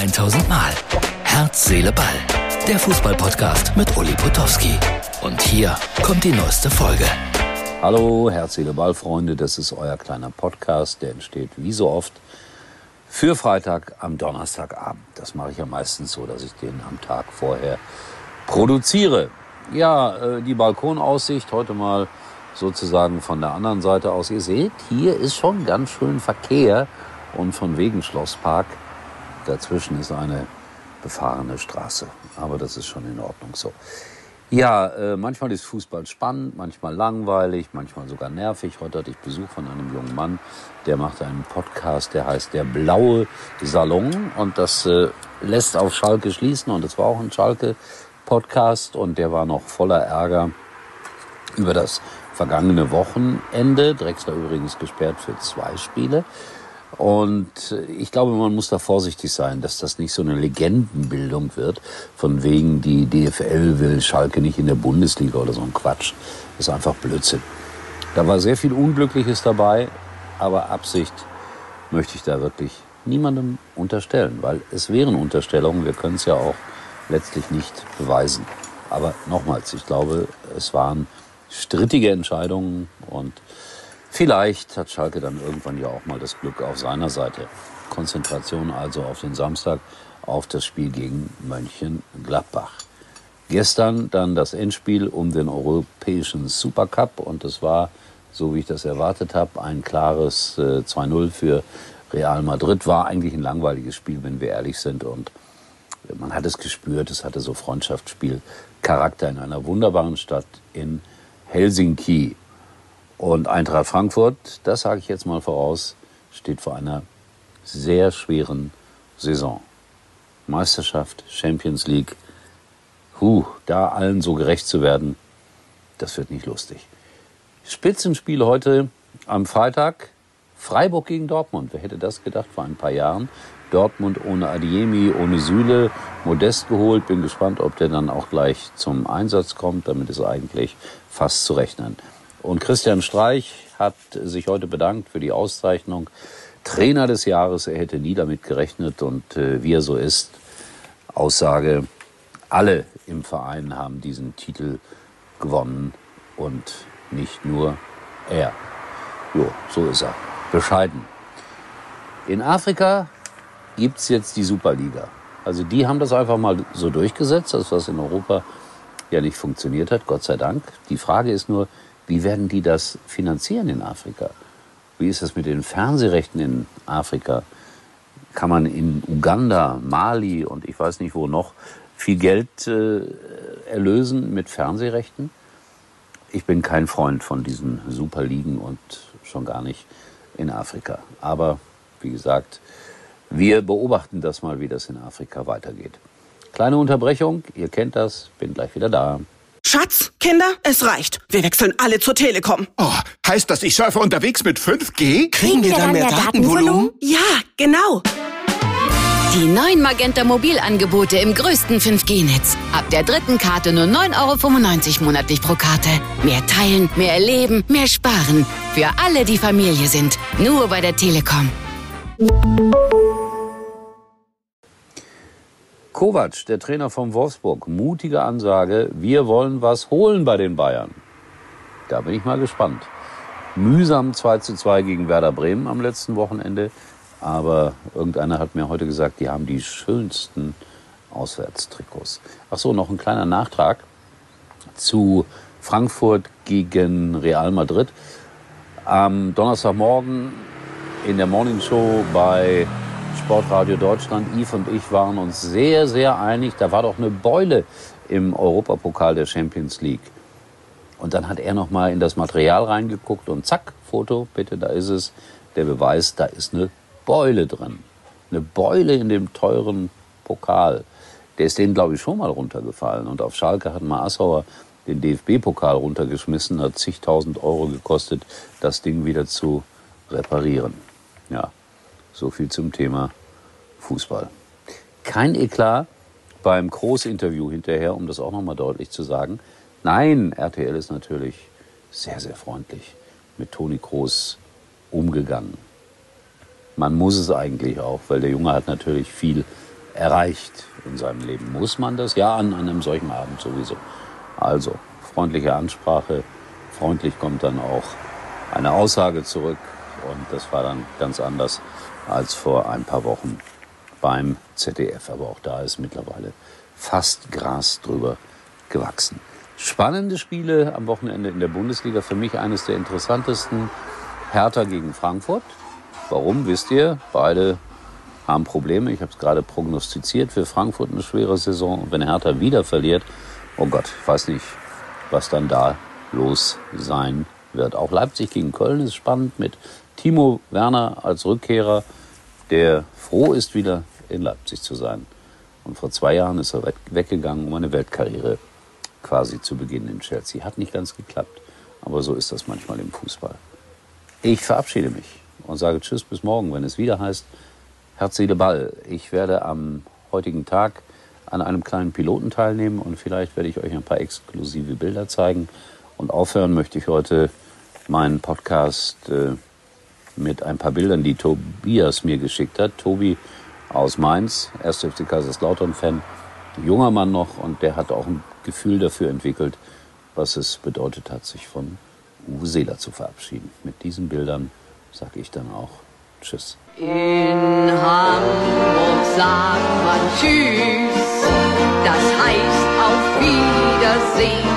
1000 Mal. Herz, Seele, Ball. Der Fußballpodcast mit Uli Potowski. Und hier kommt die neueste Folge. Hallo, Herz, Seele, Ball, Freunde. Das ist euer kleiner Podcast. Der entsteht wie so oft für Freitag am Donnerstagabend. Das mache ich ja meistens so, dass ich den am Tag vorher produziere. Ja, äh, die Balkonaussicht heute mal sozusagen von der anderen Seite aus. Ihr seht, hier ist schon ganz schön Verkehr und von wegen Schlosspark. Dazwischen ist eine befahrene Straße. Aber das ist schon in Ordnung so. Ja, äh, manchmal ist Fußball spannend, manchmal langweilig, manchmal sogar nervig. Heute hatte ich Besuch von einem jungen Mann, der macht einen Podcast, der heißt Der Blaue Salon. Und das äh, lässt auf Schalke schließen. Und es war auch ein Schalke-Podcast. Und der war noch voller Ärger über das vergangene Wochenende. Drexler übrigens gesperrt für zwei Spiele. Und ich glaube, man muss da vorsichtig sein, dass das nicht so eine Legendenbildung wird, von wegen die DFL will Schalke nicht in der Bundesliga oder so ein Quatsch. Das ist einfach Blödsinn. Da war sehr viel Unglückliches dabei, aber Absicht möchte ich da wirklich niemandem unterstellen, weil es wären Unterstellungen, wir können es ja auch letztlich nicht beweisen. Aber nochmals, ich glaube, es waren strittige Entscheidungen und Vielleicht hat Schalke dann irgendwann ja auch mal das Glück auf seiner Seite. Konzentration also auf den Samstag, auf das Spiel gegen Mönchengladbach. Gestern dann das Endspiel um den europäischen Supercup und es war, so wie ich das erwartet habe, ein klares äh, 2-0 für Real Madrid. War eigentlich ein langweiliges Spiel, wenn wir ehrlich sind und man hat es gespürt, es hatte so Freundschaftsspiel-Charakter in einer wunderbaren Stadt in Helsinki. Und Eintracht Frankfurt, das sage ich jetzt mal voraus, steht vor einer sehr schweren Saison. Meisterschaft, Champions League, huh, da allen so gerecht zu werden, das wird nicht lustig. Spitzenspiel heute am Freitag, Freiburg gegen Dortmund. Wer hätte das gedacht vor ein paar Jahren? Dortmund ohne Adiemi, ohne Süle, Modest geholt. Bin gespannt, ob der dann auch gleich zum Einsatz kommt. Damit ist eigentlich fast zu rechnen. Und Christian Streich hat sich heute bedankt für die Auszeichnung. Trainer des Jahres, er hätte nie damit gerechnet und äh, wie er so ist, Aussage, alle im Verein haben diesen Titel gewonnen und nicht nur er. Jo, so ist er. Bescheiden. In Afrika gibt's jetzt die Superliga. Also die haben das einfach mal so durchgesetzt, das was in Europa ja nicht funktioniert hat, Gott sei Dank. Die Frage ist nur, wie werden die das finanzieren in Afrika? Wie ist das mit den Fernsehrechten in Afrika? Kann man in Uganda, Mali und ich weiß nicht wo noch viel Geld äh, erlösen mit Fernsehrechten? Ich bin kein Freund von diesen Superligen und schon gar nicht in Afrika. Aber wie gesagt, wir beobachten das mal, wie das in Afrika weitergeht. Kleine Unterbrechung, ihr kennt das, bin gleich wieder da. Schatz, Kinder, es reicht. Wir wechseln alle zur Telekom. Oh, heißt das, ich surfe unterwegs mit 5G? Kriegen wir dann mehr Datenvolumen? Ja, genau. Die neuen Magenta Mobilangebote im größten 5G-Netz. Ab der dritten Karte nur 9,95 Euro monatlich pro Karte. Mehr teilen, mehr erleben, mehr sparen. Für alle, die Familie sind. Nur bei der Telekom. Kovac, der Trainer von Wolfsburg, mutige Ansage, wir wollen was holen bei den Bayern. Da bin ich mal gespannt. Mühsam 2 zu 2 gegen Werder Bremen am letzten Wochenende. Aber irgendeiner hat mir heute gesagt, die haben die schönsten Auswärtstrikots. Ach so, noch ein kleiner Nachtrag zu Frankfurt gegen Real Madrid. Am Donnerstagmorgen in der Morning Show bei Sportradio Deutschland, Yves und ich waren uns sehr, sehr einig. Da war doch eine Beule im Europapokal der Champions League. Und dann hat er noch mal in das Material reingeguckt und zack, Foto, bitte, da ist es. Der Beweis, da ist eine Beule drin. Eine Beule in dem teuren Pokal. Der ist denen, glaube ich, schon mal runtergefallen. Und auf Schalke hat mal Assauer den DFB-Pokal runtergeschmissen, hat zigtausend Euro gekostet, das Ding wieder zu reparieren. Ja, so viel zum Thema Fußball. Kein Eklat beim Großinterview hinterher, um das auch nochmal deutlich zu sagen. Nein, RTL ist natürlich sehr, sehr freundlich mit Toni Groß umgegangen. Man muss es eigentlich auch, weil der Junge hat natürlich viel erreicht in seinem Leben. Muss man das? Ja, an einem solchen Abend sowieso. Also, freundliche Ansprache, freundlich kommt dann auch eine Aussage zurück und das war dann ganz anders als vor ein paar Wochen beim ZDF. Aber auch da ist mittlerweile fast Gras drüber gewachsen. Spannende Spiele am Wochenende in der Bundesliga. Für mich eines der interessantesten. Hertha gegen Frankfurt. Warum, wisst ihr? Beide haben Probleme. Ich habe es gerade prognostiziert. Für Frankfurt eine schwere Saison. Und wenn Hertha wieder verliert, oh Gott, ich weiß nicht, was dann da los sein wird. Auch Leipzig gegen Köln ist spannend mit Timo Werner als Rückkehrer, der froh ist, wieder in Leipzig zu sein. Und vor zwei Jahren ist er weggegangen, um eine Weltkarriere quasi zu beginnen in Chelsea. Hat nicht ganz geklappt, aber so ist das manchmal im Fußball. Ich verabschiede mich und sage Tschüss bis morgen, wenn es wieder heißt Herz, Seele, Ball. Ich werde am heutigen Tag an einem kleinen Piloten teilnehmen und vielleicht werde ich euch ein paar exklusive Bilder zeigen. Und aufhören möchte ich heute meinen Podcast äh, mit ein paar Bildern, die Tobias mir geschickt hat. Tobi aus Mainz, 1. FC Kaiserslautern-Fan, junger Mann noch und der hat auch ein Gefühl dafür entwickelt, was es bedeutet hat, sich von Uwe Seeler zu verabschieden. Mit diesen Bildern sage ich dann auch Tschüss. In Hamburg sagt man Tschüss, das heißt auf Wiedersehen.